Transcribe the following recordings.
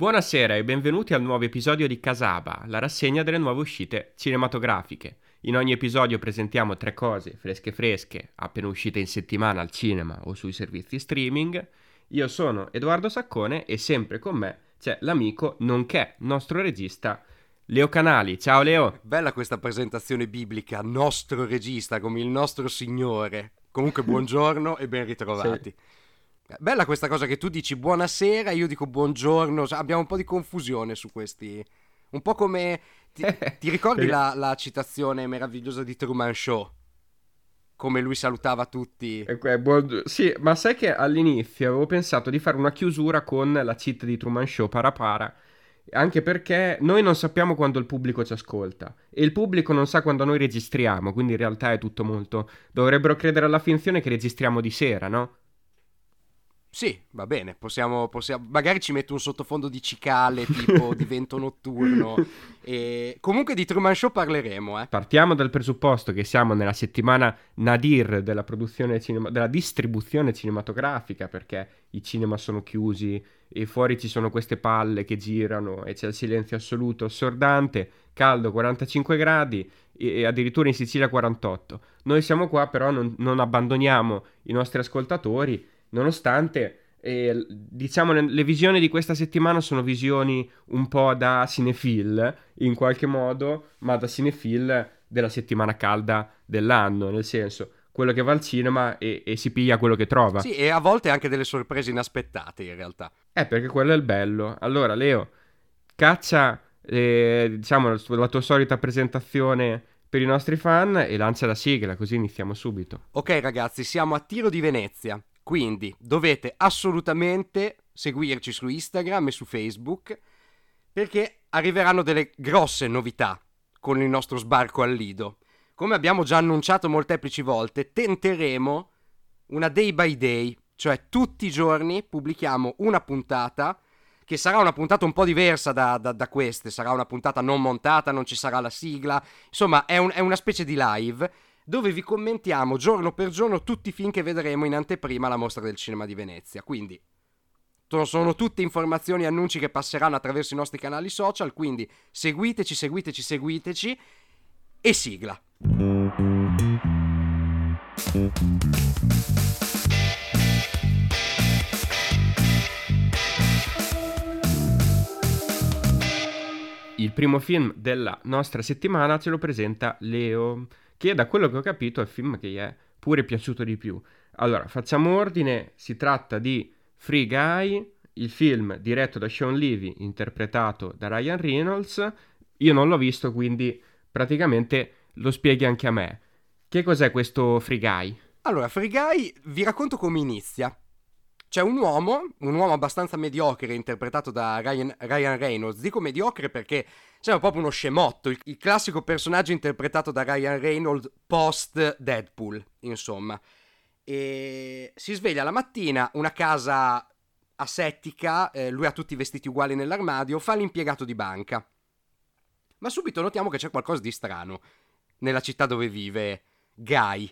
Buonasera e benvenuti al nuovo episodio di Casaba, la rassegna delle nuove uscite cinematografiche. In ogni episodio presentiamo tre cose fresche fresche, appena uscite in settimana al cinema o sui servizi streaming. Io sono Edoardo Saccone e sempre con me c'è l'amico, nonché nostro regista, Leo Canali. Ciao Leo! Bella questa presentazione biblica, nostro regista come il nostro Signore. Comunque buongiorno e ben ritrovati. Sì. Bella questa cosa che tu dici buonasera, io dico buongiorno, abbiamo un po' di confusione su questi. Un po' come. Ti, ti ricordi la, la, citazione meravigliosa di Truman Show? Come lui salutava tutti. Eh, buon... Sì, ma sai che all'inizio avevo pensato di fare una chiusura con la cheat di Truman Show para para. Anche perché noi non sappiamo quando il pubblico ci ascolta e il pubblico non sa quando noi registriamo, quindi in realtà è tutto molto. Dovrebbero credere alla finzione che registriamo di sera, no? Sì, va bene, possiamo, possiamo, magari ci metto un sottofondo di cicale tipo di vento notturno. E... Comunque di Truman Show parleremo. Eh. Partiamo dal presupposto che siamo nella settimana nadir della, cinema... della distribuzione cinematografica perché i cinema sono chiusi e fuori ci sono queste palle che girano e c'è il silenzio assoluto assordante, caldo 45 gradi e addirittura in Sicilia 48. Noi siamo qua però non, non abbandoniamo i nostri ascoltatori nonostante eh, diciamo le visioni di questa settimana sono visioni un po' da cinefil in qualche modo, ma da cinefil della settimana calda dell'anno, nel senso quello che va al cinema e, e, si piglia quello che trova. Sì, e a volte anche delle sorprese inaspettate in realtà. Eh, perché quello è il bello. Allora, Leo, caccia eh, diciamo la tua solita presentazione per i nostri fan e lancia la sigla, così iniziamo subito. Ok ragazzi, siamo a Tiro di Venezia. Quindi dovete assolutamente seguirci su Instagram e su Facebook perché arriveranno delle grosse novità con il nostro sbarco al Lido. Come abbiamo già annunciato molteplici volte, tenteremo una day by day, cioè tutti i giorni pubblichiamo una puntata che sarà una puntata un po' diversa da, da, da, queste, sarà una puntata non montata, non ci sarà la sigla, insomma è, un, è una specie di live dove vi commentiamo giorno per giorno tutti i film che vedremo in anteprima alla mostra del cinema di Venezia. Quindi sono tutte informazioni e annunci che passeranno attraverso i nostri canali social, quindi seguiteci, seguiteci, seguiteci e sigla. Il primo film della nostra settimana ce lo presenta Leo che da quello che ho capito è il film che gli è pure piaciuto di più. Allora, facciamo ordine, si tratta di Free Guy, il film diretto da Sean Levy, interpretato da Ryan Reynolds. Io non l'ho visto, quindi praticamente lo spieghi anche a me. Che cos'è questo Free Guy? Allora, Free Guy vi racconto come inizia. C'è un uomo, un uomo abbastanza mediocre, interpretato da Ryan, Ryan Reynolds. Dico mediocre perché sembra proprio uno scemotto, il, il, classico personaggio interpretato da Ryan Reynolds post Deadpool, insomma. E si sveglia la mattina, una casa asettica, eh, lui ha tutti i vestiti uguali nell'armadio, fa l'impiegato di banca. Ma subito notiamo che c'è qualcosa di strano nella città dove vive Guy,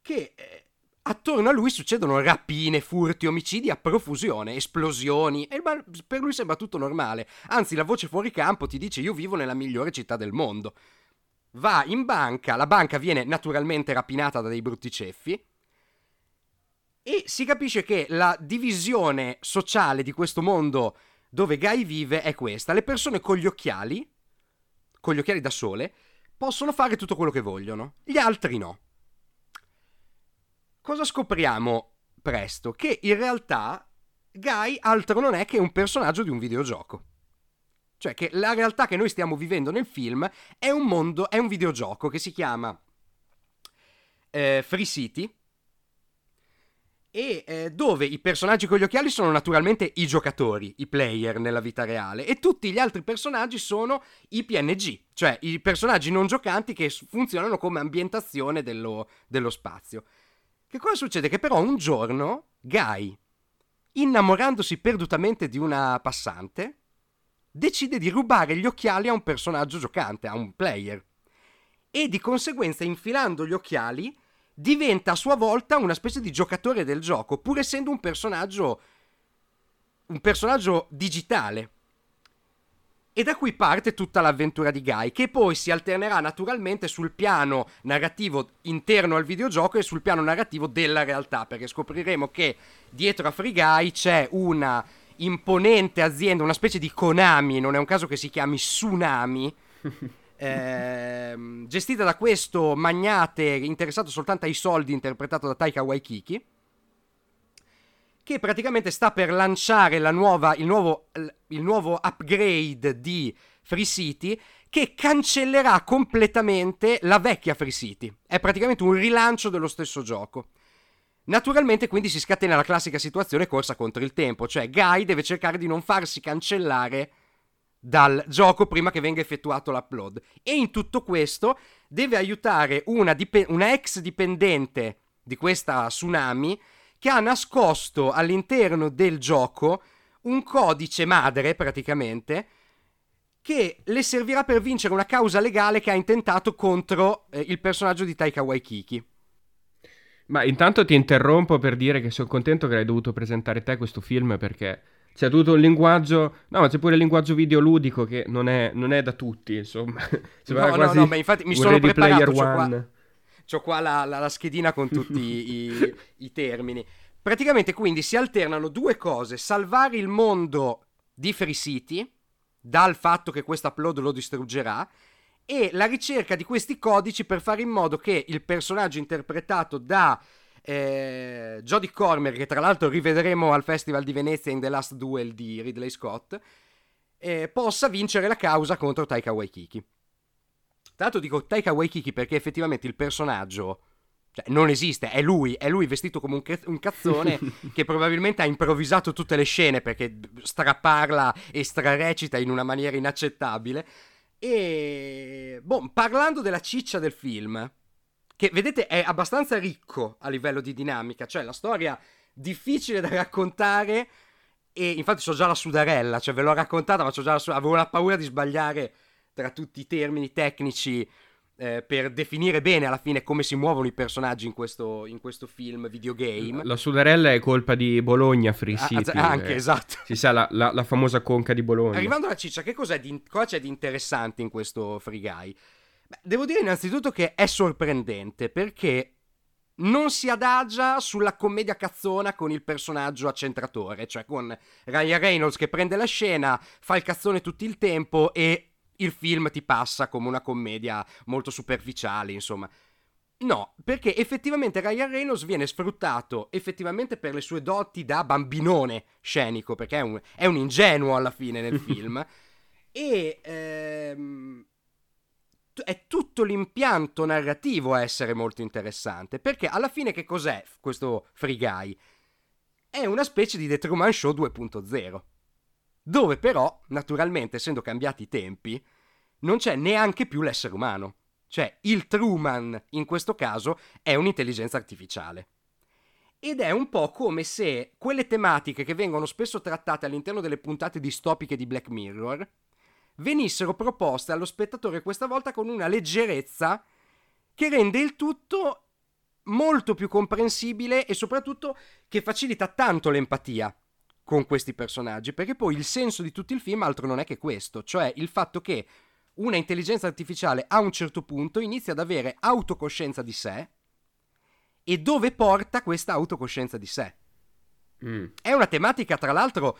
che eh, attorno a lui succedono rapine, furti, omicidi a profusione, esplosioni, e per lui sembra tutto normale. Anzi, la voce fuori campo ti dice io vivo nella migliore città del mondo. Va in banca, la banca viene naturalmente rapinata da dei brutti ceffi, e si capisce che la divisione sociale di questo mondo dove Guy vive è questa. Le persone con gli occhiali, con gli occhiali da sole, possono fare tutto quello che vogliono, gli altri no cosa scopriamo presto? Che in realtà Guy altro non è che un personaggio di un videogioco. Cioè che la realtà che noi stiamo vivendo nel film è un mondo, è un videogioco che si chiama eh, Free City e eh, dove i personaggi con gli occhiali sono naturalmente i giocatori, i player nella vita reale e tutti gli altri personaggi sono i PNG, cioè i personaggi non giocanti che funzionano come ambientazione dello, dello spazio. Che cosa succede? Che però un giorno Guy, innamorandosi perdutamente di una passante, decide di rubare gli occhiali a un personaggio giocante, a un player. E di conseguenza, infilando gli occhiali, diventa a sua volta una specie di giocatore del gioco, pur essendo un personaggio. un personaggio digitale. E da qui parte tutta l'avventura di Guy, che poi si alternerà naturalmente sul piano narrativo interno al videogioco e sul piano narrativo della realtà, perché scopriremo che dietro a Free Guy c'è una imponente azienda, una specie di Konami, non è un caso che si chiami Tsunami, ehm, gestita da questo magnate interessato soltanto ai soldi, interpretato da Taika Waikiki che praticamente sta per lanciare nuova, il, nuovo, il nuovo upgrade di Free City che cancellerà completamente la vecchia Free City. È praticamente un rilancio dello stesso gioco. Naturalmente quindi si scatena la classica situazione corsa contro il tempo, cioè Guy deve cercare di non farsi cancellare dal gioco prima che venga effettuato l'upload. E in tutto questo deve aiutare una, dip- una ex dipendente di questa tsunami che ha nascosto all'interno del gioco un codice madre praticamente che le servirà per vincere una causa legale che ha intentato contro eh, il personaggio di Taika Waikiki. Ma intanto ti interrompo per dire che sono contento che hai dovuto presentare te questo film perché c'è tutto un linguaggio, no ma c'è pure il linguaggio videoludico che non è, non è da tutti insomma. no, no, no, ma infatti mi sono preparato, qua, Ho qua la, la, la, schedina con tutti i, i termini. Praticamente quindi si alternano due cose, salvare il mondo di Free City dal fatto che questo upload lo distruggerà e la ricerca di questi codici per fare in modo che il personaggio interpretato da eh, Jodie Cormer, che tra l'altro rivedremo al Festival di Venezia in The Last Duel di Ridley Scott, eh, possa vincere la causa contro Taika Waikiki. Tra l'altro dico Taika Waikiki perché effettivamente il personaggio cioè, non esiste, è lui, è lui vestito come un, ca- un cazzone che probabilmente ha improvvisato tutte le scene perché straparla e strarecita in una maniera inaccettabile. E boh, parlando della ciccia del film, che vedete è abbastanza ricco a livello di dinamica, cioè la storia difficile da raccontare e infatti so già la sudarella, cioè ve l'ho raccontata ma già la su- avevo la paura di sbagliare tra tutti i termini tecnici eh, per definire bene alla fine come si muovono i personaggi in questo, in questo film videogame. La Sudarella è colpa di Bologna Free ah, City. Ah, anche, eh. esatto. Si sa, la, la, la, famosa conca di Bologna. Arrivando alla ciccia, che cosa c'è di interessante in questo Free Guy? Beh, devo dire innanzitutto che è sorprendente perché non si adagia sulla commedia cazzona con il personaggio accentratore, cioè con Ryan Reynolds che prende la scena, fa il cazzone tutto il tempo e il film ti passa come una commedia molto superficiale, insomma. No, perché effettivamente Ryan Reynolds viene sfruttato effettivamente per le sue doti da bambinone scenico, perché è un, è un ingenuo alla fine nel film. e ehm, è tutto l'impianto narrativo a essere molto interessante, perché alla fine che cos'è questo Free Guy? È una specie di The Truman Show 2.0 dove però, naturalmente, essendo cambiati i tempi, non c'è neanche più l'essere umano. Cioè, il Truman, in questo caso, è un'intelligenza artificiale. Ed è un po' come se quelle tematiche che vengono spesso trattate all'interno delle puntate distopiche di Black Mirror venissero proposte allo spettatore questa volta con una leggerezza che rende il tutto molto più comprensibile e soprattutto che facilita tanto l'empatia con questi personaggi, perché poi il senso di tutto il film altro non è che questo, cioè il fatto che una intelligenza artificiale a un certo punto inizia ad avere autocoscienza di sé e dove porta questa autocoscienza di sé. Mm. È una tematica, tra l'altro,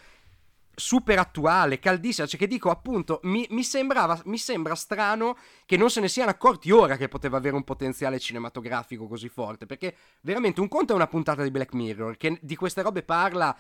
super attuale, caldissima, cioè che dico appunto, mi, mi, sembrava, mi sembra strano che non se ne siano accorti ora che poteva avere un potenziale cinematografico così forte, perché veramente un conto è una puntata di Black Mirror, che di queste robe parla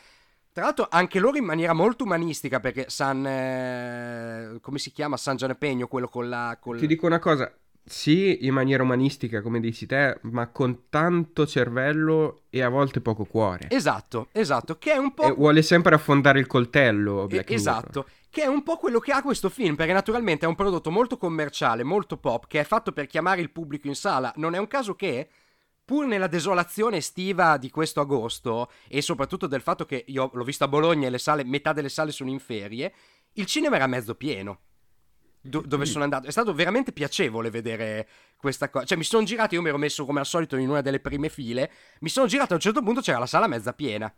tra l'altro anche loro in maniera molto umanistica perché San... Eh, come si chiama? San Gianepegno, quello con la... Col... Ti dico una cosa, sì, in maniera umanistica, come dici te, ma con tanto cervello e a volte poco cuore. Esatto, esatto, che è un po'... E vuole sempre affondare il coltello, Black Esatto, che è un po' quello che ha questo film, perché naturalmente è un prodotto molto commerciale, molto pop, che è fatto per chiamare il pubblico in sala. Non è un caso che pur nella desolazione estiva di questo agosto e soprattutto del fatto che io l'ho visto a Bologna e le sale, metà delle sale sono in ferie, il cinema era mezzo pieno. Do- dove sono andato è stato veramente piacevole vedere questa cosa. Cioè, mi sono girato. Io mi ero messo come al solito in una delle prime file. Mi sono girato a un certo punto c'era la sala mezza piena.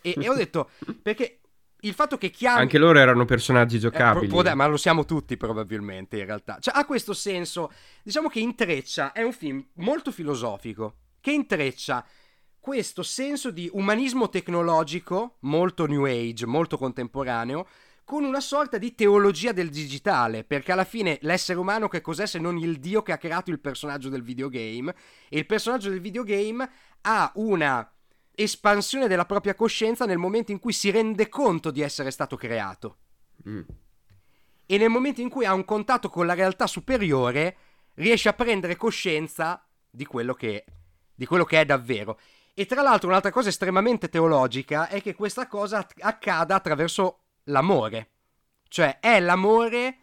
E, e ho detto perché il fatto che chiami... Anche loro erano personaggi Eh, giocabili. può- può- ma lo siamo tutti probabilmente in realtà. Cioè, ha questo senso, diciamo che intreccia, è un film molto filosofico, che intreccia questo senso di umanismo tecnologico, molto new age, molto contemporaneo, con una sorta di teologia del digitale, perché alla fine l'essere umano che cos'è se non il dio che ha creato il personaggio del videogame, e il personaggio del videogame ha una espansione della propria coscienza nel momento in cui si rende conto di essere stato creato Mm. e nel momento in cui ha un contatto con la realtà superiore riesce a prendere coscienza di quello che, di quello che è davvero. E tra l'altro un'altra cosa estremamente teologica è che questa cosa accada attraverso l'amore. Cioè è l'amore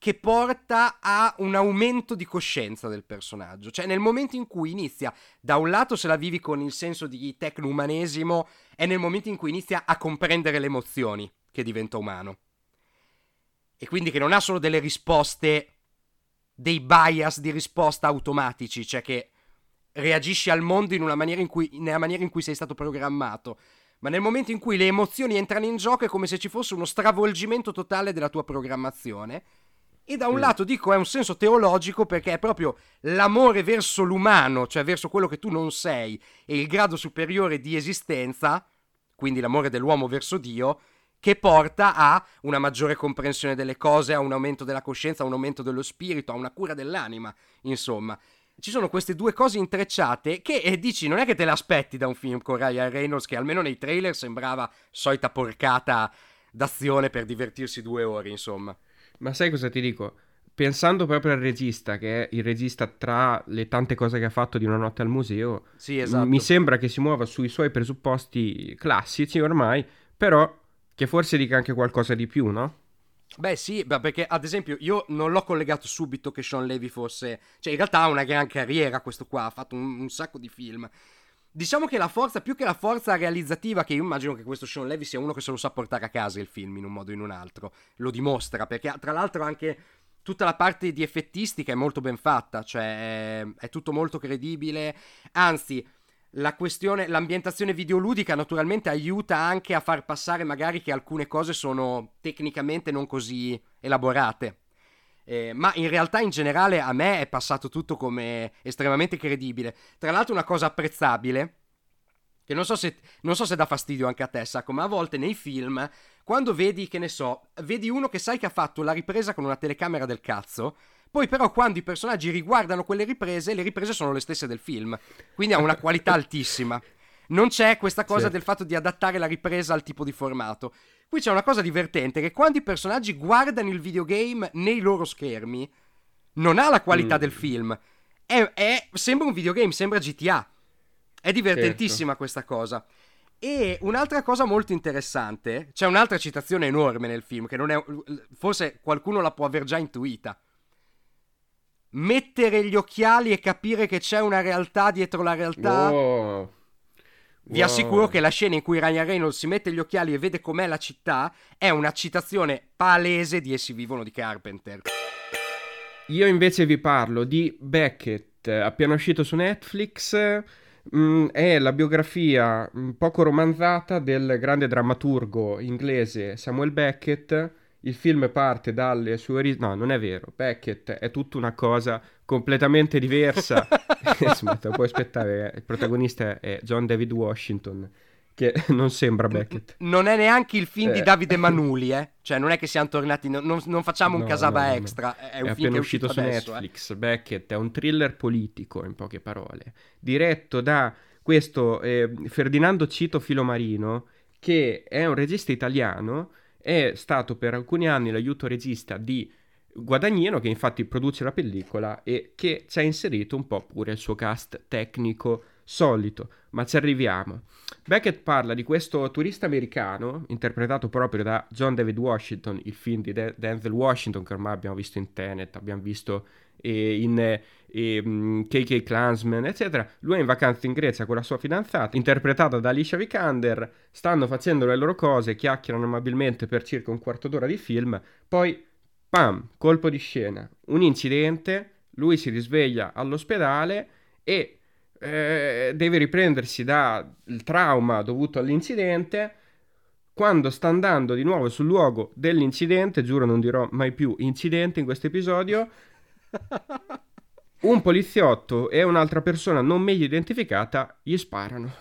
che porta a un aumento di coscienza del personaggio. Cioè nel momento in cui inizia, da un lato se la vivi con il senso di tecno-umanesimo, è nel momento in cui inizia a comprendere le emozioni che diventa umano. E quindi che non ha solo delle risposte, dei bias di risposta automatici, cioè che reagisci al mondo maniera cui, nella maniera in cui sei stato programmato. Ma nel momento in cui le emozioni entrano in gioco è come se ci fosse uno stravolgimento totale della tua programmazione. E da un Mm. lato dico è un senso teologico perché è proprio l'amore verso l'umano, cioè verso quello che tu non sei, e il grado superiore di esistenza, quindi l'amore dell'uomo verso Dio, che porta a una maggiore comprensione delle cose, a un aumento della coscienza, a un aumento dello spirito, a una cura dell'anima, insomma. Ci sono queste due cose intrecciate che eh, dici non è che te l'aspetti da un film con Ryan Reynolds che almeno nei trailer sembrava solita porcata d'azione per divertirsi due ore, insomma. Ma sai cosa ti dico? Pensando proprio al regista, che è il regista tra le tante cose che ha fatto di Una notte al museo, Sì, esatto. mi sembra che si muova sui suoi presupposti classici ormai, però che forse dica anche qualcosa di più, no? Beh sì, beh, perché ad esempio io non l'ho collegato subito che Sean Levy fosse... Cioè in realtà ha una gran carriera questo qua, ha fatto un, un sacco di film. Diciamo che la forza, più che la forza realizzativa, che io immagino che questo Sean Levy sia uno che se lo sa portare a casa il film in un modo o in un altro, lo dimostra, perché ha- tra l'altro anche tutta la parte di effettistica è molto ben fatta, cioè è tutto molto credibile, anzi la questione, l'ambientazione videoludica naturalmente aiuta anche a far passare magari che alcune cose sono tecnicamente non così elaborate. Eh, ma in realtà in generale a me è passato tutto come estremamente credibile. Tra l'altro una cosa apprezzabile, che non so se, non so se dà fastidio anche a te, Sacco, ma a volte nei film, quando vedi, che ne so, vedi uno che sai che ha fatto la ripresa con una telecamera del cazzo, poi però quando i personaggi riguardano quelle riprese, le riprese sono le stesse del film, quindi ha una qualità altissima. Non c'è questa cosa Certo. del fatto di adattare la ripresa al tipo di formato. Qui c'è una cosa divertente che quando i personaggi guardano il videogame nei loro schermi, non ha la qualità Mm. del film. È, è- sembra un videogame, sembra GTA. È divertentissima questa cosa. E un'altra cosa molto interessante, c'è un'altra citazione enorme nel film, che non è. Forse qualcuno la può aver già intuita. Mettere gli occhiali e capire che c'è una realtà dietro la realtà. Wow. Vi Wow. assicuro che la scena in cui Ryan Reynolds si mette gli occhiali e vede com'è la città è una citazione palese di Essi vivono di Carpenter. Io invece vi parlo di Beckett, appena uscito su Netflix. mm, è la biografia un poco romanzata del grande drammaturgo inglese Samuel Beckett. Il film parte dalle sue origini. No, non è vero. Beckett è tutta una cosa completamente diversa. Te lo puoi aspettare. Il protagonista è John David Washington, che non sembra Beckett. Non è neanche il film di Eh. Davide Manuli, eh? Cioè, non è che siamo tornati. non- non, non facciamo un No, casaba no, no, no. extra. È, È un film appena è uscito, su adesso, eh. Netflix. Beckett è un thriller politico, in poche parole, diretto da questo eh, Ferdinando Cito Filomarino, che è un regista italiano, è stato per alcuni anni l'aiuto regista di Guadagnino, che infatti produce la pellicola e che ci ha inserito un po' pure il suo cast tecnico solito, ma ci arriviamo. Beckett parla di questo turista americano, interpretato proprio da John David Washington, il film di De- Denzel Washington che ormai abbiamo visto in Tenet, abbiamo visto eh, in eh, eh, mh, KK Klansman, eccetera. Lui è in vacanza in Grecia con la sua fidanzata, interpretata da Alicia Vikander, stanno facendo le loro cose, chiacchierano amabilmente per circa un quarto d'ora di film, poi, pam, colpo di scena, un incidente, lui si risveglia all'ospedale e eh, deve riprendersi dal trauma dovuto all'incidente quando sta andando di nuovo sul luogo dell'incidente, giuro non dirò mai più incidente in questo episodio, un poliziotto e un'altra persona non meglio identificata gli sparano.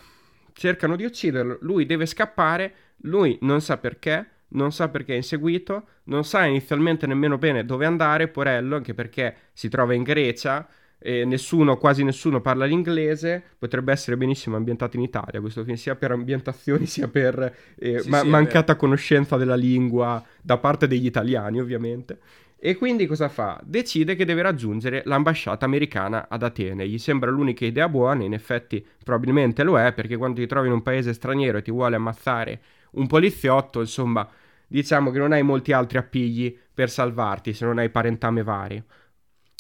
Cercano di ucciderlo, lui deve scappare, lui non sa perché, non sa perché è inseguito, non sa inizialmente nemmeno bene dove andare, Porello, anche perché si trova in Grecia, e nessuno, quasi nessuno parla l'inglese, potrebbe essere benissimo ambientato in Italia questo film, sia per ambientazioni sia per eh, sì, ma- sì, mancata conoscenza della lingua da parte degli italiani ovviamente. E quindi cosa fa? Decide che deve raggiungere l'ambasciata americana ad Atene. Gli sembra l'unica idea buona, in effetti probabilmente lo è, perché quando ti trovi in un paese straniero e ti vuole ammazzare un poliziotto, insomma, diciamo che non hai molti altri appigli per salvarti se non hai parentame vario.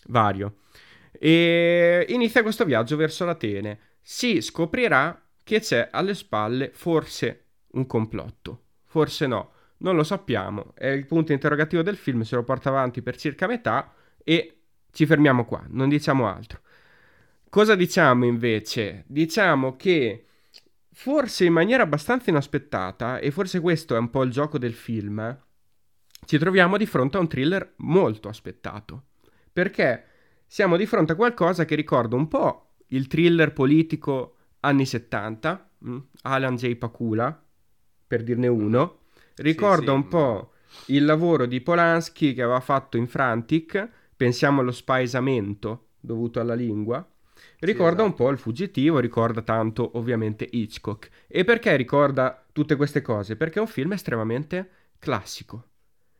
vario. E inizia questo viaggio verso l'Atene. Si scoprirà che c'è alle spalle forse un complotto, forse no non lo sappiamo, è il punto interrogativo del film, se lo porta avanti per circa metà e ci fermiamo qua, non diciamo altro. Cosa diciamo invece? Diciamo che forse in maniera abbastanza inaspettata, e forse questo è un po' il gioco del film, ci troviamo di fronte a un thriller molto aspettato. Perché siamo di fronte a qualcosa che ricorda un po' il thriller politico anni 70, mm? Alan J. Pakula, per dirne uno, Ricorda sì, un po' il lavoro di Polanski che aveva fatto in Frantic, pensiamo allo spaesamento dovuto alla lingua. Ricorda sì, esatto. un po' il fuggitivo, ricorda tanto ovviamente Hitchcock. E perché ricorda tutte queste cose? Perché è un film estremamente classico.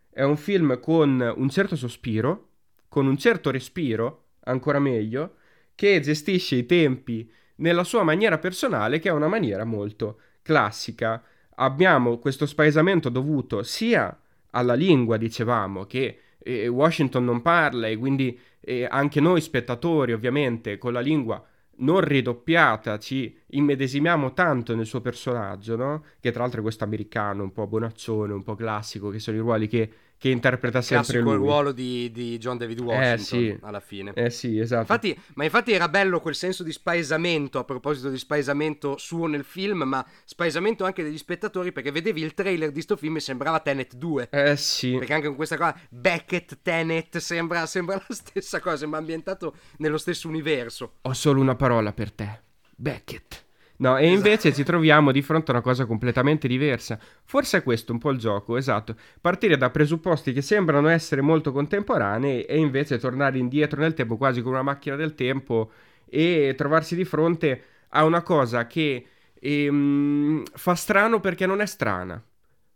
È un film con un certo sospiro, con un certo respiro, ancora meglio, che gestisce i tempi nella sua maniera personale, che è una maniera molto classica abbiamo questo spaesamento dovuto sia alla lingua, dicevamo, che eh, Washington non parla e quindi eh, anche noi spettatori, ovviamente, con la lingua non ridoppiata, ci immedesimiamo tanto nel suo personaggio, no? Che tra l'altro è questo americano, un po' bonaccione, un po' classico, che sono i ruoli che che interpreta sempre Classico lui. il ruolo di, di, John David Washington eh, sì. alla fine. Eh sì, esatto. Infatti, ma infatti era bello quel senso di spaesamento, a proposito di spaesamento suo nel film, ma spaesamento anche degli spettatori, perché vedevi il trailer di sto film e sembrava Tenet 2. Eh sì. Perché anche con questa cosa, Beckett, Tenet, sembra, sembra la stessa cosa, sembra ambientato nello stesso universo. Ho solo una parola per te. Beckett. No, e invece ci troviamo di fronte a una cosa completamente diversa. Forse è questo un po' il gioco, esatto. Partire da presupposti che sembrano essere molto contemporanei e invece tornare indietro nel tempo quasi come una macchina del tempo e trovarsi di fronte a una cosa che ehm, fa strano perché non è strana.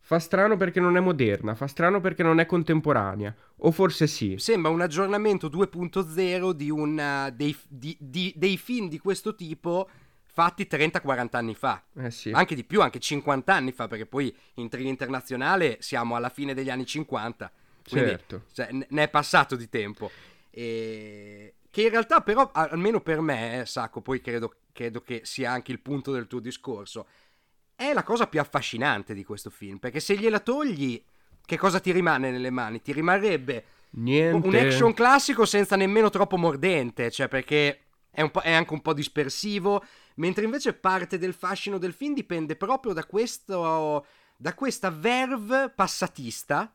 Fa strano perché non è moderna, fa strano perché non è contemporanea, o forse sì. Sembra un aggiornamento 2.0 di una, dei, di, di, dei film di questo tipo fatti 30-40 anni fa, eh sì. anche di più, anche 50 anni fa, perché poi in triga internazionale siamo alla fine degli anni 50, quindi certo. cioè, ne è passato di tempo. E... Che in realtà però, almeno per me, eh, Sacco, poi credo, credo che sia anche il punto del tuo discorso, è la cosa più affascinante di questo film, perché se gliela togli, che cosa ti rimane nelle mani? Ti rimarrebbe Niente. un action classico senza nemmeno troppo mordente, cioè perché è, è anche un po' dispersivo, mentre invece parte del fascino del film dipende proprio da, questo, da questa verve passatista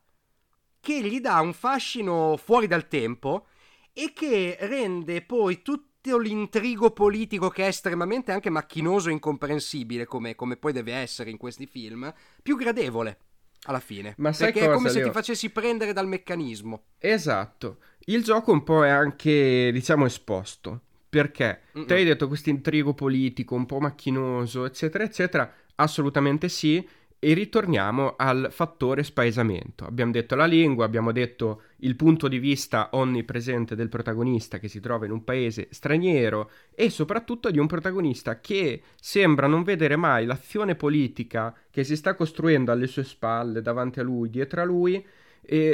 che gli dà un fascino fuori dal tempo e che rende poi tutto l'intrigo politico che è estremamente anche macchinoso e incomprensibile come, come poi deve essere in questi film più gradevole alla fine. Ma sai Perché cosa, è come se Leo? ti facessi prendere dal meccanismo. Esatto. Il gioco un po' è anche, diciamo, esposto. Perché? Mm-mm. Te hai detto questo intrigo politico un po' macchinoso, eccetera, eccetera. Assolutamente sì. E ritorniamo al fattore spaesamento. Abbiamo detto la lingua, abbiamo detto il punto di vista onnipresente del protagonista che si trova in un paese straniero e soprattutto di un protagonista che sembra non vedere mai l'azione politica che si sta costruendo alle sue spalle, davanti a lui, dietro a lui,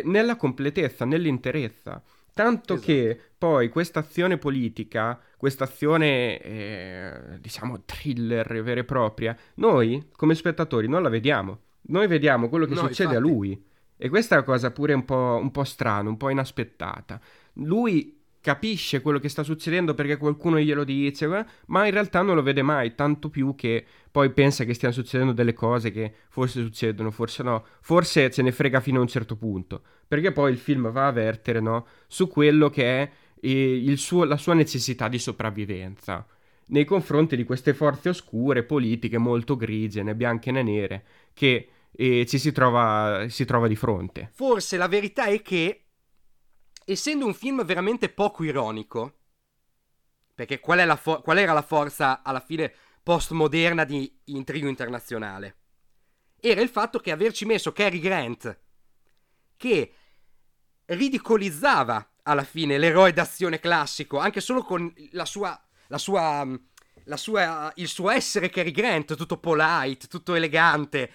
nella completezza, nell'interezza. Tanto esatto. che poi questa azione politica, questa azione, eh, diciamo, thriller vera e propria, noi come spettatori non la vediamo. Noi vediamo quello che no, succede infatti. a lui. E questa è una cosa pure un po', un po' strana, un po' inaspettata. Lui capisce quello che sta succedendo perché qualcuno glielo dice, eh, ma in realtà non lo vede mai, tanto più che poi pensa che stiano succedendo delle cose che forse succedono, forse no, forse se ne frega fino a un certo punto, perché poi il film va a vertere no, su quello che è eh, suo, la sua necessità di sopravvivenza nei confronti di queste forze oscure, politiche molto grigie, né bianche né nere, che eh, ci si trova, si trova di fronte. Forse la verità è che essendo un film veramente poco ironico, perché qual, la fo- qual era la forza alla fine postmoderna di Intrigo Internazionale? Era il fatto che averci messo Cary Grant, che ridicolizzava alla fine l'eroe d'azione classico, anche solo con la sua, la sua, la sua il suo essere Cary Grant, tutto polite, tutto elegante,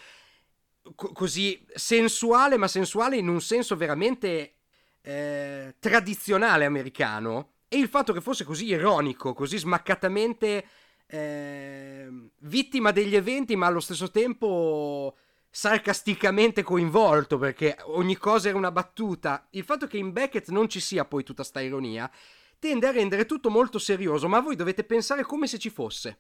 co- così sensuale, ma sensuale in un senso veramente eh, tradizionale americano e il fatto che fosse così ironico, così smaccatamente eh, vittima degli eventi, ma allo stesso tempo sarcasticamente coinvolto perché ogni cosa era una battuta. Il fatto che in Beckett non ci sia poi tutta sta ironia tende a rendere tutto molto serioso, ma voi dovete pensare come se ci fosse.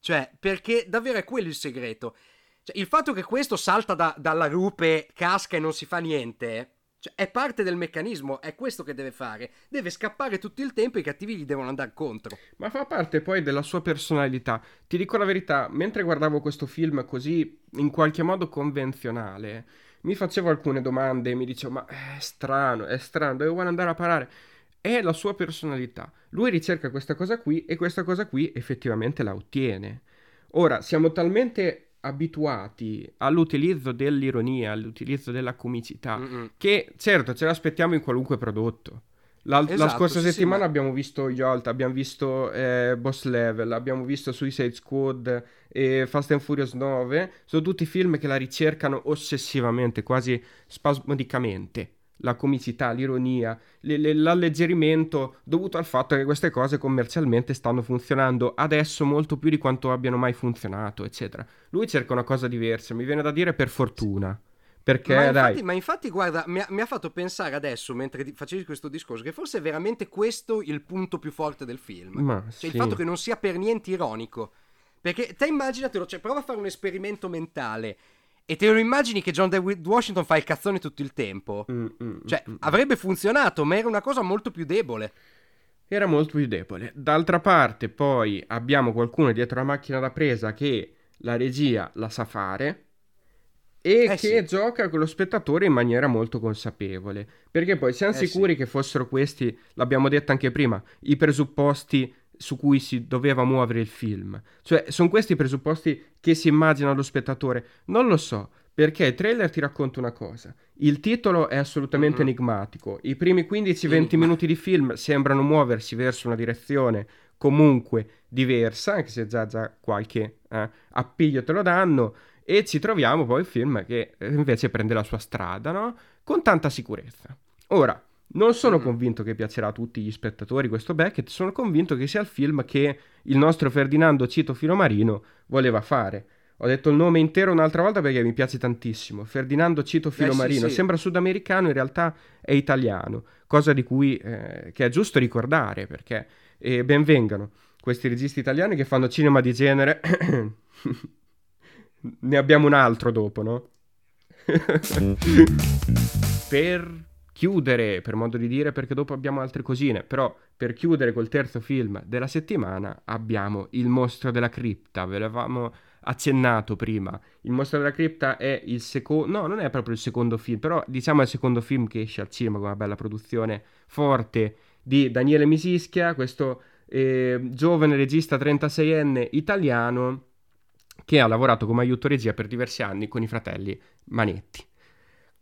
Cioè, perché davvero è quello il segreto. Cioè, il fatto che questo salta da, dalla rupe, casca e non si fa niente cioè, è parte del meccanismo, è questo che deve fare. Deve scappare tutto il tempo e i cattivi gli devono andare contro. Ma fa parte poi della sua personalità. Ti dico la verità, mentre guardavo questo film così in qualche modo convenzionale, mi facevo alcune domande e mi dicevo, ma è strano, è strano, dove vuole andare a parare? È la sua personalità. Lui ricerca questa cosa qui e questa cosa qui effettivamente la ottiene. Ora, siamo talmente abituati all'utilizzo dell'ironia, all'utilizzo della comicità, Mm-mm. che certo ce l'aspettiamo in qualunque prodotto. La, esatto, la scorsa sì, settimana sì, ma... abbiamo visto Yolt, abbiamo visto eh, Boss Level, abbiamo visto Suicide Squad e Fast and Furious 9. Sono tutti film che la ricercano ossessivamente, quasi spasmodicamente la comicità, l'ironia, le, le, l'alleggerimento dovuto al fatto che queste cose commercialmente stanno funzionando adesso molto più di quanto abbiano mai funzionato, eccetera. Lui cerca una cosa diversa, mi viene da dire per fortuna. Perché, ma, infatti, dai... ma infatti, guarda, mi ha, mi ha, fatto pensare adesso, mentre facevi questo discorso, che forse è veramente questo il punto più forte del film. Ma, cioè, sì. il fatto che non sia per niente ironico. Perché te immaginatelo, cioè, prova a fare un esperimento mentale. E te lo immagini che John David Washington fa il cazzone tutto il tempo? Mm, mm, cioè, mm, mm, avrebbe funzionato, ma era una cosa molto più debole. Era molto più debole. D'altra parte, poi abbiamo qualcuno dietro la macchina da presa che la regia la sa fare e eh che sì. gioca con lo spettatore in maniera molto consapevole. Perché poi siamo eh sicuri sì. che fossero questi, l'abbiamo detto anche prima, i presupposti su cui si doveva muovere il film. Cioè, sono questi i presupposti che si immagina lo spettatore? Non lo so, perché il trailer ti racconta una cosa. Il titolo è assolutamente mm-hmm. enigmatico. I primi 15-20 minuti di film sembrano muoversi verso una direzione comunque diversa, anche se già, già qualche eh, appiglio te lo danno, e ci troviamo poi il film che eh, invece prende la sua strada, no? Con tanta sicurezza. Ora, non sono mm. convinto che piacerà a tutti gli spettatori questo Beckett, sono convinto che sia il film che il nostro Ferdinando Cito Filomarino voleva fare. Ho detto il nome intero un'altra volta perché mi piace tantissimo. Ferdinando Cito Filomarino, eh, sì, sì. sembra sudamericano, in realtà è italiano, cosa di cui eh, che è giusto ricordare perché eh, benvengano questi registi italiani che fanno cinema di genere. ne abbiamo un altro dopo, no? per chiudere, per modo di dire, perché dopo abbiamo altre cosine, però per chiudere col terzo film della settimana abbiamo Il mostro della cripta, ve l'avevamo accennato prima. Il mostro della cripta è il secondo, no, non è proprio il secondo film, però diciamo è il secondo film che esce al cinema con una bella produzione forte di Daniele Misischia, questo eh, giovane regista 36enne italiano che ha lavorato come aiuto regia per diversi anni con i fratelli Manetti.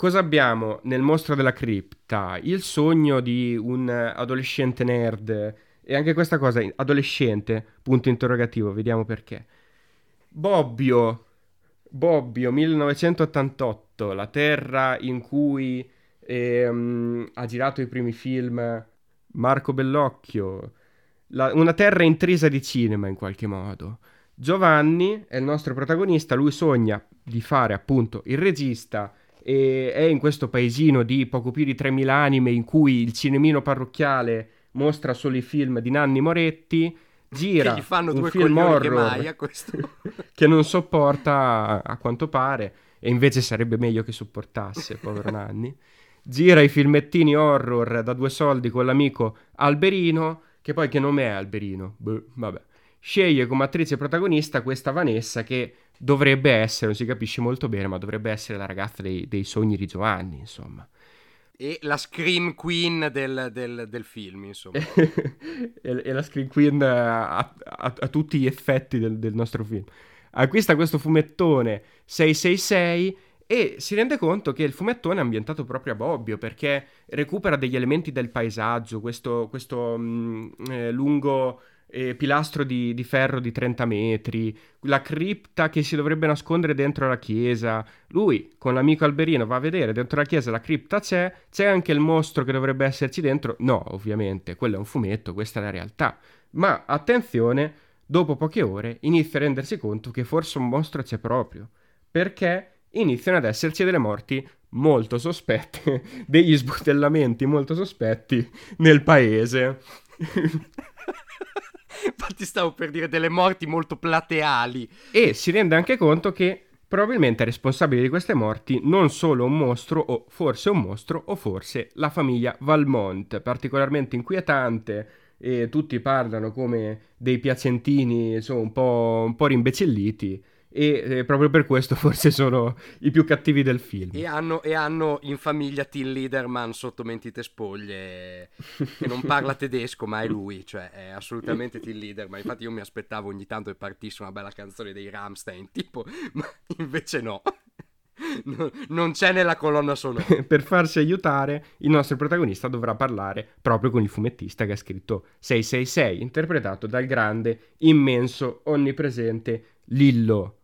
Cosa abbiamo nel mostro della cripta? Il sogno di un adolescente nerd. E anche questa cosa, adolescente, punto interrogativo, vediamo perché. Bobbio, Bobbio, 1988, la terra in cui ehm, ha girato i primi film Marco Bellocchio, la, una terra intrisa di cinema in qualche modo. Giovanni è il nostro protagonista, lui sogna di fare appunto il regista e è in questo paesino di poco più di 3.000 anime in cui il cinemino parrocchiale mostra solo i film di Nanni Moretti, gira che gli fanno un film horror che che non sopporta a quanto pare e invece sarebbe meglio che sopportasse, povero Nanni. Gira i filmettini horror da due soldi con l'amico Alberino, che poi che nome è Alberino? Beh, vabbè. Sceglie come attrice protagonista questa Vanessa che dovrebbe essere, non si capisce molto bene, ma dovrebbe essere la ragazza dei, dei sogni di Giovanni, insomma. E la scream queen del, del, del film, insomma. e, la scream queen a, a, a tutti gli effetti del, del nostro film. Acquista questo fumettone 666 e si rende conto che il fumettone è ambientato proprio a Bobbio perché recupera degli elementi del paesaggio, questo, questo mh, mm, eh, lungo eh, pilastro di, di, ferro di 30 metri, la cripta che si dovrebbe nascondere dentro la chiesa. Lui con l'amico Alberino va a vedere dentro la chiesa la cripta c'è, c'è anche il mostro che dovrebbe esserci dentro. No, ovviamente, quello è un fumetto, questa è la realtà. Ma attenzione, dopo poche ore inizia a rendersi conto che forse un mostro c'è proprio. Perché iniziano ad esserci delle morti molto sospette, degli sbutellamenti molto sospetti nel paese. Infatti stavo per dire delle morti molto plateali. E si rende anche conto che probabilmente è responsabile di queste morti non solo un mostro, o forse un mostro, o forse la famiglia Valmont, particolarmente inquietante. E tutti parlano come dei piacentini, insomma, un po', un po rimbecilliti e eh, proprio per questo forse sono i più cattivi del film. E hanno, e hanno in famiglia Till Liederman sotto mentite spoglie che non parla tedesco ma è lui, cioè è assolutamente Till Liederman. Infatti io mi aspettavo ogni tanto che partisse una bella canzone dei Ramstein, tipo, ma invece no. No, non c'è nella colonna sonora. per farsi aiutare, il nostro protagonista dovrà parlare proprio con il fumettista che ha scritto 666, interpretato dal grande, immenso, onnipresente Lillo.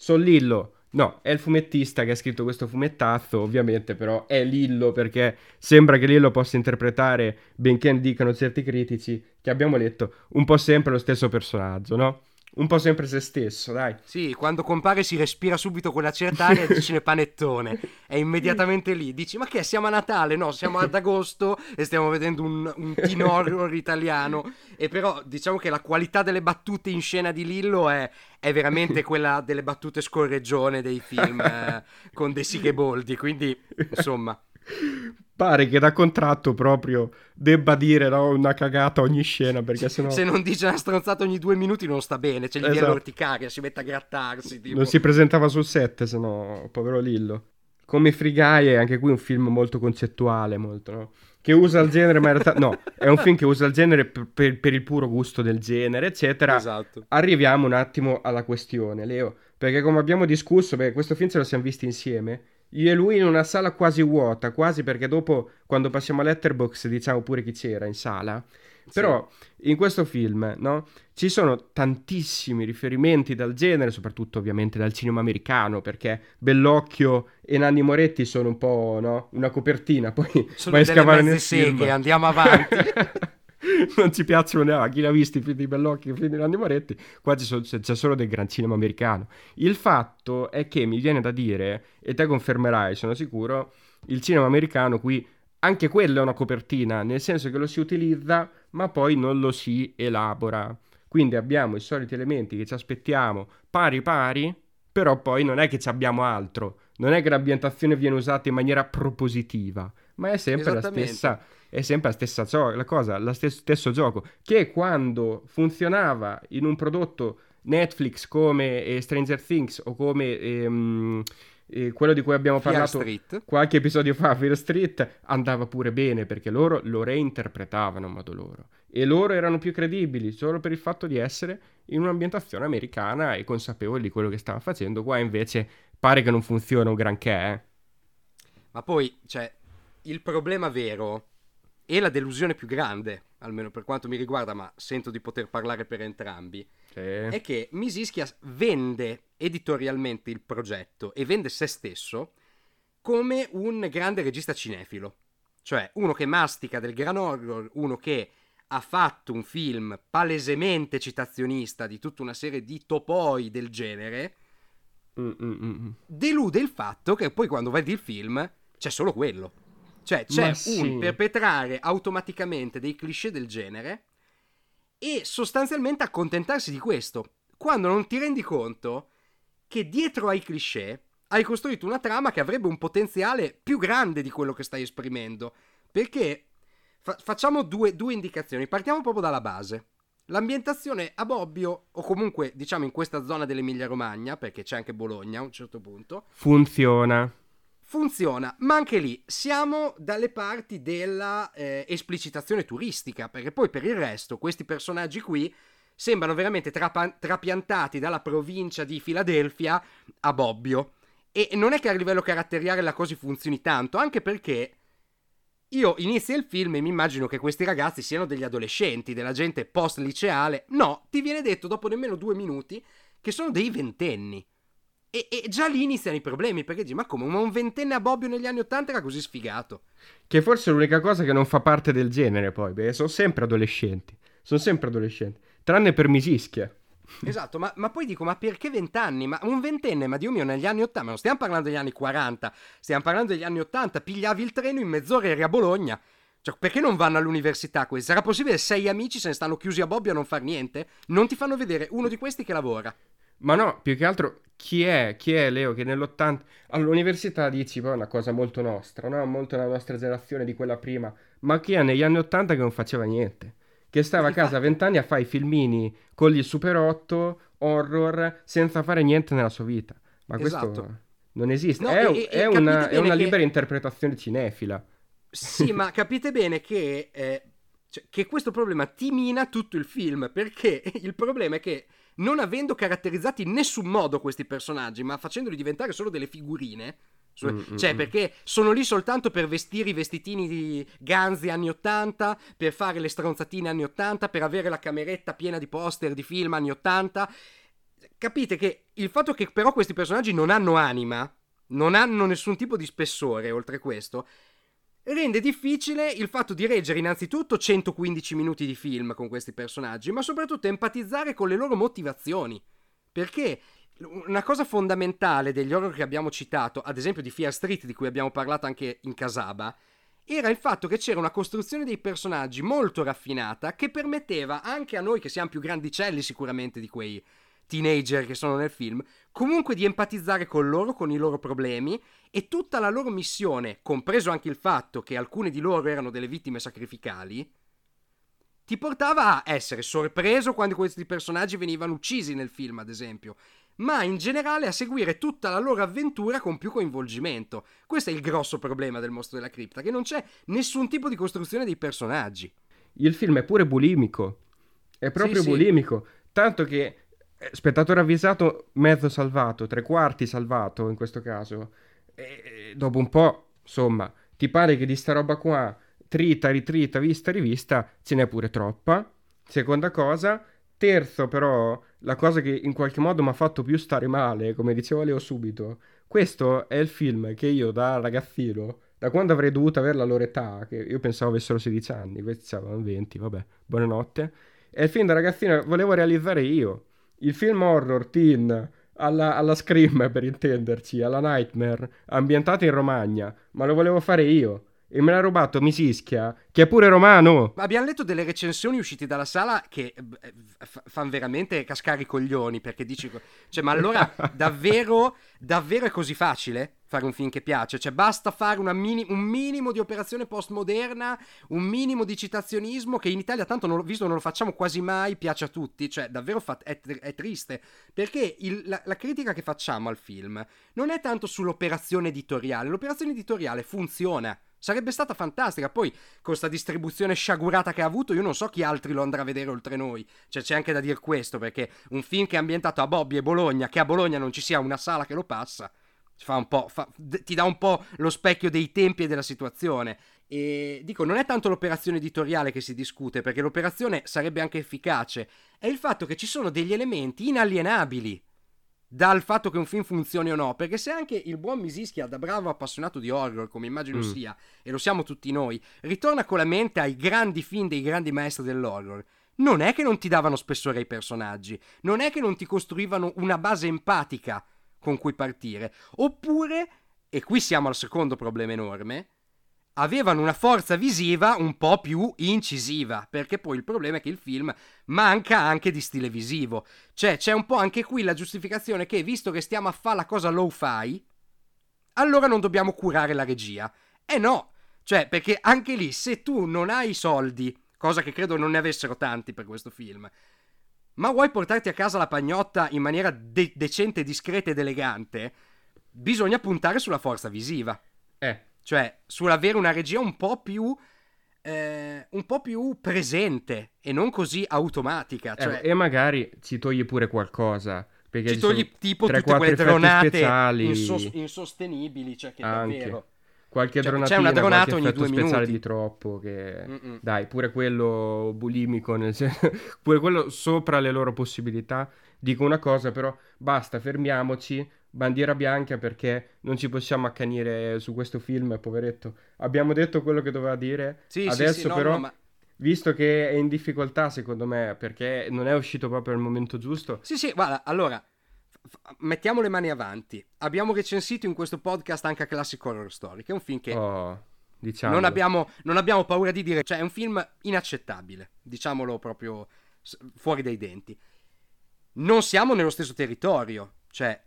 Son Lillo. No, è il fumettista che ha scritto questo fumettazzo, ovviamente, però è Lillo perché sembra che Lillo possa interpretare, benché dicano certi critici che abbiamo letto, un po' sempre lo stesso personaggio, no? Un po' sempre se stesso, dai. Sì, quando compare si respira subito quella certa aria di cinepanettone. È immediatamente lì. Dici, ma che siamo a Natale? No, siamo ad agosto e stiamo vedendo un, un teen horror italiano. E però diciamo che la qualità delle battute in scena di Lillo è, è veramente quella delle battute scorreggione dei film eh, con De Sigheboldi. Quindi, insomma pare che da contratto proprio debba dire no, una cagata ogni scena perché sennò... se non dice una stronzata ogni due minuti non sta bene cioè gli esatto. viene l'orticaria si mette a grattarsi tipo. non si presentava sul set se no povero Lillo come Free Guy è anche qui un film molto concettuale molto no? che usa il genere ma in realtà no è un film che usa il genere per, per, per il puro gusto del genere eccetera esatto. arriviamo un attimo alla questione Leo perché come abbiamo discusso beh, questo film ce lo siamo visti insieme io e lui in una sala quasi vuota, quasi perché dopo quando passiamo a Letterbox diciamo pure chi c'era in sala. Però sì. in questo film, no, ci sono tantissimi riferimenti dal genere, soprattutto ovviamente dal cinema americano, perché Bellocchio e Nanni Moretti sono un po', no, una copertina, poi sono vai a scavare nel seghe, andiamo avanti. non ci piacciono neanche chi l'ha visto i film di Bellocchio i film di Nanni Moretti qua c'è, c'è, solo del gran cinema americano. Il fatto è che mi viene da dire e te confermerai sono sicuro il cinema americano qui anche quello è una copertina nel senso che lo si utilizza ma poi non lo si elabora. Quindi abbiamo i soliti elementi che ci aspettiamo pari pari però poi non è che ci abbiamo altro. Non è che l'ambientazione viene usata in maniera propositiva ma è sempre la stessa è sempre la stessa gio- la cosa, lo stesso, stesso gioco, che quando funzionava in un prodotto Netflix come eh, Stranger Things o come ehm, eh, quello di cui abbiamo Fear parlato Street. qualche episodio fa, Fear Street, andava pure bene perché loro lo reinterpretavano a modo loro e loro erano più credibili solo per il fatto di essere in un'ambientazione americana e consapevoli di quello che stavano facendo. Qua invece pare che non funziona un granché. Eh. Ma poi, cioè, il problema vero e la delusione più grande, almeno per quanto mi riguarda, ma sento di poter parlare per entrambi, sì. è che Misischia vende editorialmente il progetto e vende se stesso come un grande regista cinefilo. Cioè, uno che mastica del gran horror, uno che ha fatto un film palesemente citazionista di tutta una serie di topoi del genere, mm, mm, mm. mm. delude il fatto che poi quando vedi il film c'è solo quello Cioè c'è Ma un sì. perpetrare automaticamente dei cliché del genere e sostanzialmente accontentarsi di questo, quando non ti rendi conto che dietro ai cliché hai costruito una trama che avrebbe un potenziale più grande di quello che stai esprimendo. Perché fa- facciamo due, due indicazioni, partiamo proprio dalla base. L'ambientazione a Bobbio, o comunque diciamo in questa zona dell'Emilia Romagna, perché c'è anche Bologna a un certo punto, Funziona. Funziona, ma anche lì siamo dalle parti della eh, esplicitazione turistica, perché poi per il resto questi personaggi qui sembrano veramente trapa- trapiantati dalla provincia di Filadelfia a Bobbio. E non è che a livello caratteriale la cosa funzioni tanto, anche perché io inizio il film e mi immagino che questi ragazzi siano degli adolescenti, della gente post-liceale. No, ti viene detto dopo nemmeno due minuti che sono dei ventenni. E, e già lì iniziano i problemi, perché dici, ma come, ma un ventenne a Bobbio negli anni Ottanta era così sfigato? Che forse è l'unica cosa che non fa parte del genere poi, perché sono sempre adolescenti. Sono sempre adolescenti. Tranne per Misischia. Esatto, ma, ma poi dico, ma perché vent'anni? Ma un ventenne, ma Dio mio, negli anni Ottanta, ma non stiamo parlando degli anni 40, stiamo parlando degli anni Ottanta, pigliavi il treno in mezz'ora e eri a Bologna. Cioè, perché non vanno all'università questi? Sarà possibile sei amici se ne stanno chiusi a Bobbio a non far niente? Non ti fanno vedere uno di questi che lavora. Ma no, più che altro, chi è? Chi è Leo che nell'80... All'università dici, poi è una cosa molto nostra, no? Molto la nostra generazione di quella prima. Ma chi è negli anni 80 che non faceva niente? Che stava a casa a 20 anni a fare i filmini con gli Super 8, horror, senza fare niente nella sua vita. Ma questo Esatto. non esiste. No, è, e- è e una, è una bene che- libera interpretazione cinefila. Sì, ma capite bene che, eh, cioè, che questo problema ti mina tutto il film, perché il problema è che non avendo caratterizzati in nessun modo questi personaggi, ma facendoli diventare solo delle figurine, Mm, mm, cioè mm. perché sono lì soltanto per vestire i vestitini di Ganzi anni 80, per fare le stronzatine anni 80, per avere la cameretta piena di poster di film anni 80. Capite che il fatto che però questi personaggi non hanno anima, non hanno nessun tipo di spessore oltre questo, rende difficile il fatto di reggere innanzitutto 115 minuti di film con questi personaggi, ma soprattutto empatizzare con le loro motivazioni. Perché una cosa fondamentale degli horror che abbiamo citato, ad esempio di Fear Street, di cui abbiamo parlato anche in Casaba, era il fatto che c'era una costruzione dei personaggi molto raffinata che permetteva anche a noi che siamo più grandicelli sicuramente di quei teenager che sono nel film, comunque di empatizzare con loro, con i loro problemi e tutta la loro missione, compreso anche il fatto che alcune di loro erano delle vittime sacrificali, ti portava a essere sorpreso quando questi personaggi venivano uccisi nel film, ad esempio, ma in generale a seguire tutta la loro avventura con più coinvolgimento. Questo è il grosso problema del mostro della cripta, che non c'è nessun tipo di costruzione dei personaggi. Il film è pure bulimico. È proprio Sì, sì. bulimico. Tanto che spettatore avvisato, mezzo salvato, tre quarti salvato in questo caso. E, dopo un po', insomma, ti pare che di sta roba qua, trita, ritrita, vista, rivista, ce n'è pure troppa. Seconda cosa. Terzo, però, la cosa che in qualche modo mi ha fatto più stare male, come diceva Leo subito, questo è il film che io da ragazzino, da quando avrei dovuto avere la loro età, che io pensavo avessero 16 anni, questi avevano 20, vabbè, buonanotte, è il film da ragazzino che volevo realizzare io. Il film horror teen alla, alla Scream, per intenderci, alla Nightmare, ambientato in Romagna, ma lo volevo fare io. E me l'ha rubato Misischia, che è pure romano. Ma abbiamo letto delle recensioni uscite dalla sala che eh, f- fanno veramente cascare i coglioni perché dici cioè ma allora davvero davvero è così facile fare un film che piace? Cioè basta fare una mini- un minimo di operazione postmoderna un minimo di citazionismo che in Italia tanto non lo, visto non lo facciamo quasi mai piace a tutti. Cioè davvero fa- è, è triste. Perché il- la, la critica che facciamo al film non è tanto sull'operazione editoriale. L'operazione editoriale funziona Sarebbe stata fantastica. Poi, con sta distribuzione sciagurata che ha avuto, io non so chi altri lo andrà a vedere oltre noi. Cioè, c'è anche da dire questo, perché un film che è ambientato a Bobby e Bologna, che a Bologna non ci sia una sala che lo passa, fa fa- ti dà un po' lo specchio dei tempi e della situazione. E dico, non è tanto l'operazione editoriale che si discute, perché l'operazione sarebbe anche efficace, è il fatto che ci sono degli elementi inalienabili dal fatto che un film funzioni o no, perché se anche il buon Misischia, da bravo appassionato di horror, come immagino Mm. sia, e lo siamo tutti noi, ritorna con la mente ai grandi film dei grandi maestri dell'horror, non è che non ti davano spessore ai personaggi, non è che non ti costruivano una base empatica con cui partire, oppure, e qui siamo al secondo problema enorme, avevano una forza visiva un po' più incisiva, perché poi il problema è che il film manca anche di stile visivo. Cioè, c'è un po' anche qui la giustificazione che, visto che stiamo a fare la cosa low-fi, allora non dobbiamo curare la regia. Eh no, cioè, perché anche lì, se tu non hai i soldi, cosa che credo non ne avessero tanti per questo film, ma vuoi portarti a casa la pagnotta in maniera de- decente, discreta ed elegante, bisogna puntare sulla forza visiva. Eh. Cioè, sull'avere una regia un po' più. Eh, un po' più presente e non così automatica. Eh, Cioè, e magari ci togli pure qualcosa. Perché ci ci togli tipo 3, tutte quelle 4 effetti dronate insos- insostenibile, cioè che Anche. davvero. Qualche Cioè, c'è una dronata ogni due speciale minuti. di troppo che... Mm-mm. Dai, pure quello bulimico, nel sen- pure quello sopra le loro possibilità. Dico una cosa, però basta, fermiamoci, bandiera bianca perché non ci possiamo accanire su questo film, poveretto. Abbiamo detto quello che doveva dire, Sì, sì, adesso sì, no, però, no, ma... visto che è in difficoltà secondo me, perché non è uscito proprio al momento giusto, Sì, sì, guarda, allora, mettiamo le mani avanti. Abbiamo recensito in questo podcast anche Classic Horror Story, che è un film che oh, diciamo... non, abbiamo, non abbiamo paura di dire, cioè è un film inaccettabile, diciamolo proprio fuori dai denti. Non siamo nello stesso territorio, cioè,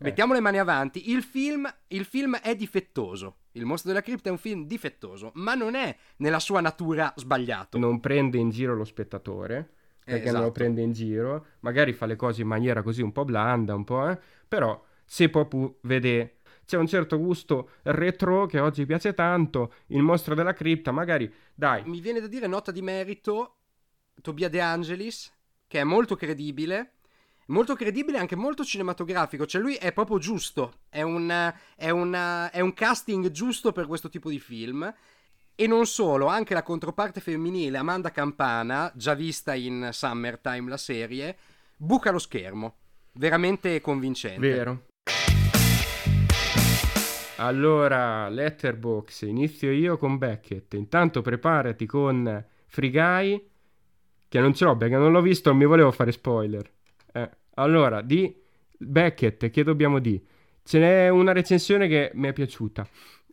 mettiamo le mani avanti, il film, il film è difettoso. Il mostro della cripta è un film difettoso, ma non è nella sua natura sbagliato. non prende in giro lo spettatore perché non lo esatto. prende in giro, magari fa le cose in maniera così un po' blanda, un po', eh, però se proprio vede c'è un certo gusto retro che oggi piace tanto, il mostro della cripta, magari dai, mi viene da dire nota di merito Tobia De Angelis, che è molto credibile, molto credibile e anche molto cinematografico, cioè lui è proprio giusto, è un, è un- è un casting giusto per questo tipo di film. E non solo, anche la controparte femminile Amanda Campana, già vista in Summertime la serie, buca lo schermo. Veramente convincente. vero. Allora, Letterbox, inizio io con Beckett. Intanto preparati con Free Guy, che non ce l'ho perché non l'ho visto, non mi volevo fare spoiler. Eh, allora, di Beckett, che dobbiamo dire? Ce n'è una recensione che mi è piaciuta.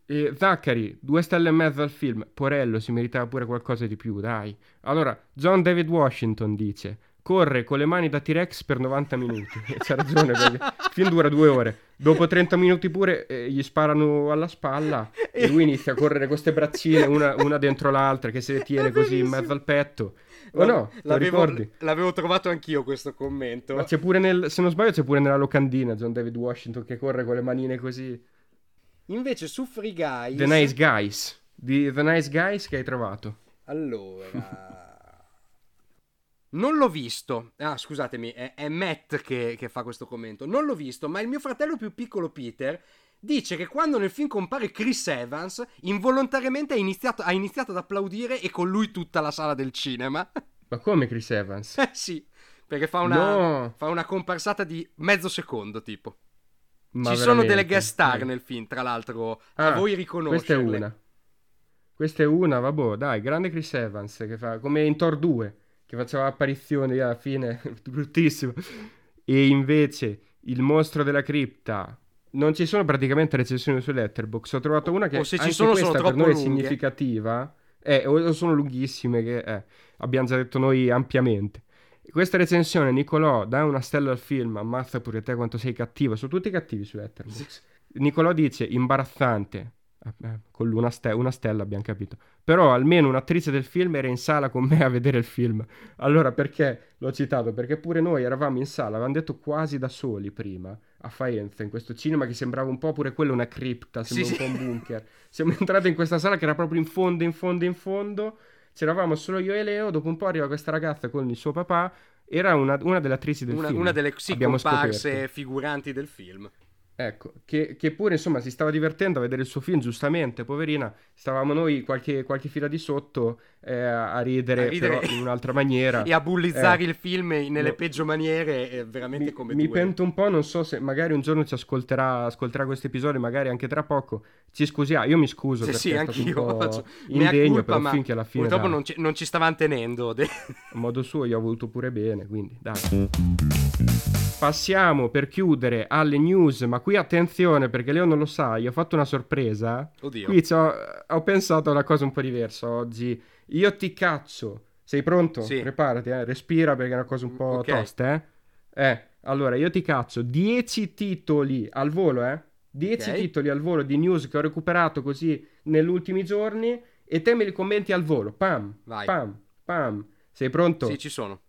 E Zachary, due stelle e mezzo al film. Porello, si meritava pure qualcosa di più, dai. Allora, John David Washington dice: Corre con le mani da T-Rex per 90 minuti. C'ha ragione, perché il film dura due ore. Dopo 30 minuti pure eh, gli sparano alla spalla e lui inizia a correre con queste braccine, una, una dentro l'altra, che se le tiene così in mezzo al petto. O no? L'avevo, ricordi? l'avevo trovato anch'io questo commento. Ma c'è pure nel, se non sbaglio, c'è pure nella locandina John David Washington che corre con le manine così. Invece su Free Guys... The Nice Guys. Di The Nice Guys che hai trovato. Allora... Non l'ho visto. Ah, scusatemi, è, è Matt che, che fa questo commento. Non l'ho visto, ma il mio fratello più piccolo Peter dice che quando nel film compare Chris Evans, involontariamente ha iniziato, ha iniziato ad applaudire e con lui tutta la sala del cinema. Ma come Chris Evans? eh sì, perché fa una, No. fa una comparsata di mezzo secondo, tipo. Ma Ci sono delle veramente? guest star Dai. nel film, tra l'altro, Ah, a voi Questa è riconoscerle. una. Questa è una, vabbè, dai, grande Chris Evans che fa come in Thor 2, che faceva apparizioni alla fine, bruttissimo. E invece il mostro della cripta. Non ci sono praticamente recensioni su Letterboxd. Ho trovato una che O se ci sono, sono per noi è significativa. Eh, o sono lunghissime che eh, abbiamo già detto noi ampiamente. Questa recensione, Nicolò, dà una stella al film, ammazza pure te quanto sei cattivo. Sono tutti cattivi su Letterboxd. Nicolò dice imbarazzante. Eh, eh, con una, ste- una stella abbiamo capito. Però almeno un'attrice del film era in sala con me a vedere il film. Allora perché l'ho citato? Perché pure noi eravamo in sala, avevamo detto quasi da soli prima a Faenza, in questo cinema che sembrava un po' pure quello una cripta, sembrava Sì, un po' un bunker. Siamo entrati in questa sala che era proprio in fondo, in fondo, in fondo. C'eravamo solo io e Leo. Dopo un po' arriva questa ragazza con il suo papà. Era una, una delle attrici del Una, film. una delle sì, comparse figuranti del film. Ecco, che, che pure insomma si stava divertendo a vedere il suo film, giustamente, poverina. Stavamo noi qualche, qualche fila di sotto eh, a, ridere, A ridere. però in un'altra maniera. E a bullizzare Eh, il film nelle no. peggio maniere, eh, veramente mi, come mi tu. pento un po', non so se magari un giorno ci ascolterà, ascolterà questo episodio, magari anche tra poco. Ci scusiamo, io mi scuso Sì, perché sì, è stato anch'io. un mea indegno, culpa, però ma finché alla fine Purtroppo dai, non ci, non ci stavamo tenendo. de- a modo suo io ho voluto pure bene, quindi dai. passiamo per chiudere alle news, ma qui attenzione perché Leo non lo sa, io ho fatto una sorpresa. Oddio. Qui ho pensato a una cosa un po' diversa oggi. Io ti cazzo. Sei pronto? Sì. Preparati, eh. respira perché è una cosa un po' Ok. tosta, eh. Eh, allora io ti cazzo 10 titoli al volo, eh. 10 Ok. titoli al volo di news che ho recuperato così negli ultimi giorni e te me li commenti al volo. Pam, Vai. pam, pam. Sei pronto? Sì, ci sono.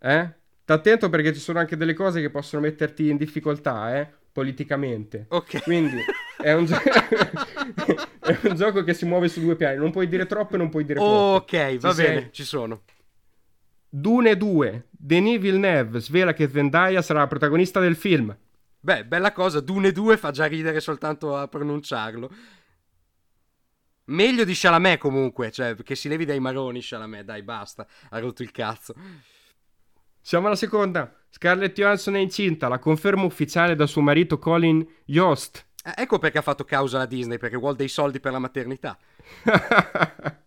Eh? Sta attento perché ci sono anche delle cose che possono metterti in difficoltà, eh? Politicamente. Ok. Quindi è un, gio- è un gioco che si muove su due piani. Non puoi dire troppo e non puoi dire poco. Ok, va Ci bene, sei? ci sono. Dune 2. Denis Villeneuve svela che Zendaya sarà la protagonista del film. Beh, bella cosa, Dune 2 fa già ridere soltanto a pronunciarlo. Meglio di Chalamet comunque, cioè, che si levi dai maroni Chalamet, dai, basta, ha rotto il cazzo. Siamo alla seconda. Scarlett Johansson è incinta, la conferma ufficiale da suo marito Colin Yost. Eh, ecco perché ha fatto causa la Disney, perché vuole dei soldi per la maternità.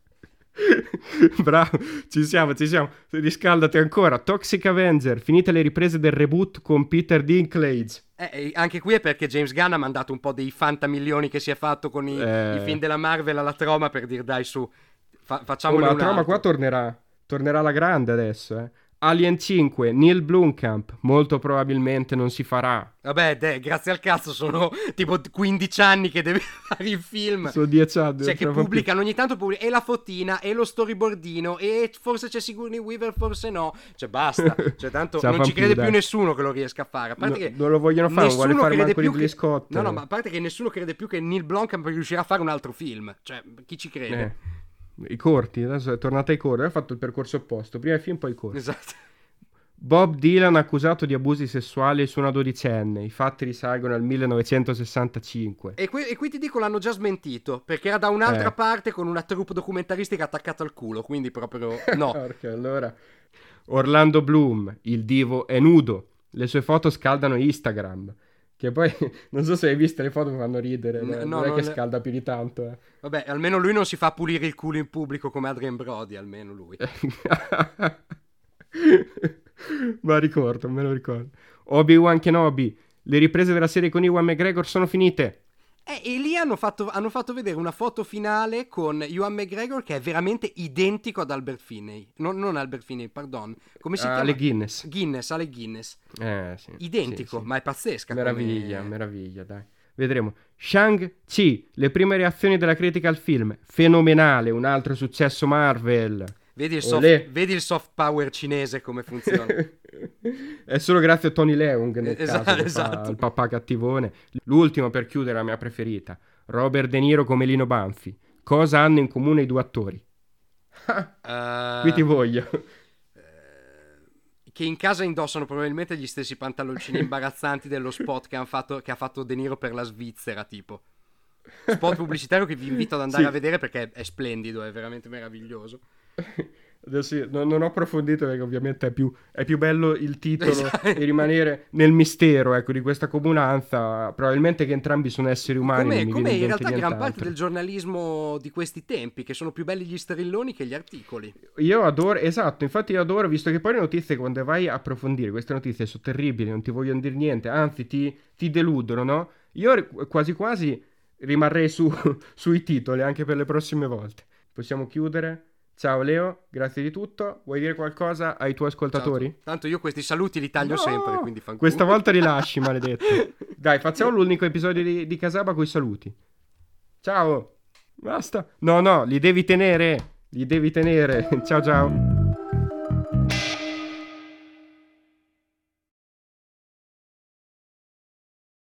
Bravo, ci siamo, ci siamo. Riscaldati ancora. Toxic Avenger, finite le riprese del reboot con Peter Dinklage. Eh, anche qui è perché James Gunn ha mandato un po' dei fantamilioni che si è fatto con i, Eh. i film della Marvel alla troma per dire dai su, fa- Oh, facciamone ma la altro. qua tornerà. Tornerà alla grande adesso, eh. Alien 5, Neil Blomkamp, molto probabilmente non si farà. Vabbè, dai, grazie al cazzo sono tipo 15 anni che deve fare il film. Sono 10 anni. Cioè che fa più. pubblicano ogni tanto pubblica e la fottina e lo storyboardino e forse c'è Sigourney Weaver, forse no. Cioè basta, cioè tanto non ci crede più, più nessuno che lo riesca a fare. A parte No, che non lo vogliono fare, vuole fare manco più Ridley che- Scott. No, no, ma a parte che nessuno crede più che Neil Blomkamp riuscirà a fare un altro film. Cioè, chi ci crede? Eh, I corti, adesso è tornata ai corti, ha fatto il percorso opposto, prima i film poi i corti. Esatto. Bob Dylan accusato di abusi sessuali su una dodicenne, i fatti risalgono al 1965. E qui, e qui ti dico l'hanno già smentito, perché era da un'altra Eh. parte con una troupe documentaristica attaccata al culo, quindi proprio no. Porca, allora. Orlando Bloom, il divo è nudo, le sue foto scaldano Instagram. Che poi, non so se hai visto le foto, mi fanno ridere, No, no, non è non che le- scalda più di tanto. eh. Vabbè, almeno lui non si fa pulire il culo in pubblico come Adrian Brody, almeno lui. Ma ricordo, me lo ricordo. Obi-Wan Kenobi, le riprese della serie con Iwan McGregor sono finite. Eh, e lì hanno fatto, hanno fatto vedere una foto finale con Ewan McGregor che è veramente identico ad Albert Finney. Non, non Albert Finney, pardon. Come si chiama? Ale Guinness. Guinness, Ale Guinness. Eh, sì, Identico, sì, sì. ma è pazzesca. come- Meraviglia, meraviglia, dai. Vedremo. Shang-Chi, le prime reazioni della critica al film. Fenomenale, un altro successo Marvel. Vedi il, soft, vedi il soft power cinese come funziona. È solo grazie a Tony Leung nel Esatto, caso esatto. il papà cattivone. L'ultimo per chiudere la mia preferita. Robert De Niro come Lino Banfi. Cosa hanno in comune i due attori? Eh, Qui ti voglio. che in casa indossano probabilmente gli stessi pantaloncini imbarazzanti dello spot che, fatto, che ha fatto De Niro per la Svizzera, tipo. Spot pubblicitario che vi invito ad andare Sì. a vedere perché è splendido, è veramente meraviglioso. Adesso non, non ho approfondito perché ovviamente è più, è più bello il titolo Esatto. e rimanere nel mistero ecco, di questa comunanza. Probabilmente che entrambi sono esseri umani. Come, in realtà gran parte del giornalismo di questi tempi, che sono più belli gli strilloni che gli articoli. Io adoro, esatto, infatti io adoro, visto che poi le notizie quando vai a approfondire, queste notizie sono terribili, non ti vogliono dire niente, anzi ti, ti deludono, no? Io quasi quasi rimarrei su, sui titoli anche per le prossime volte. Possiamo chiudere? Ciao Leo, grazie di tutto. Vuoi dire qualcosa ai tuoi ascoltatori? Tanto, tanto io questi saluti li taglio No! sempre, quindi fanculo. Questa volta li lasci, maledetto. Dai, facciamo l'unico episodio di, di Casaba con i saluti. Ciao. Basta. No, no, li devi tenere. Li devi tenere. ciao ciao.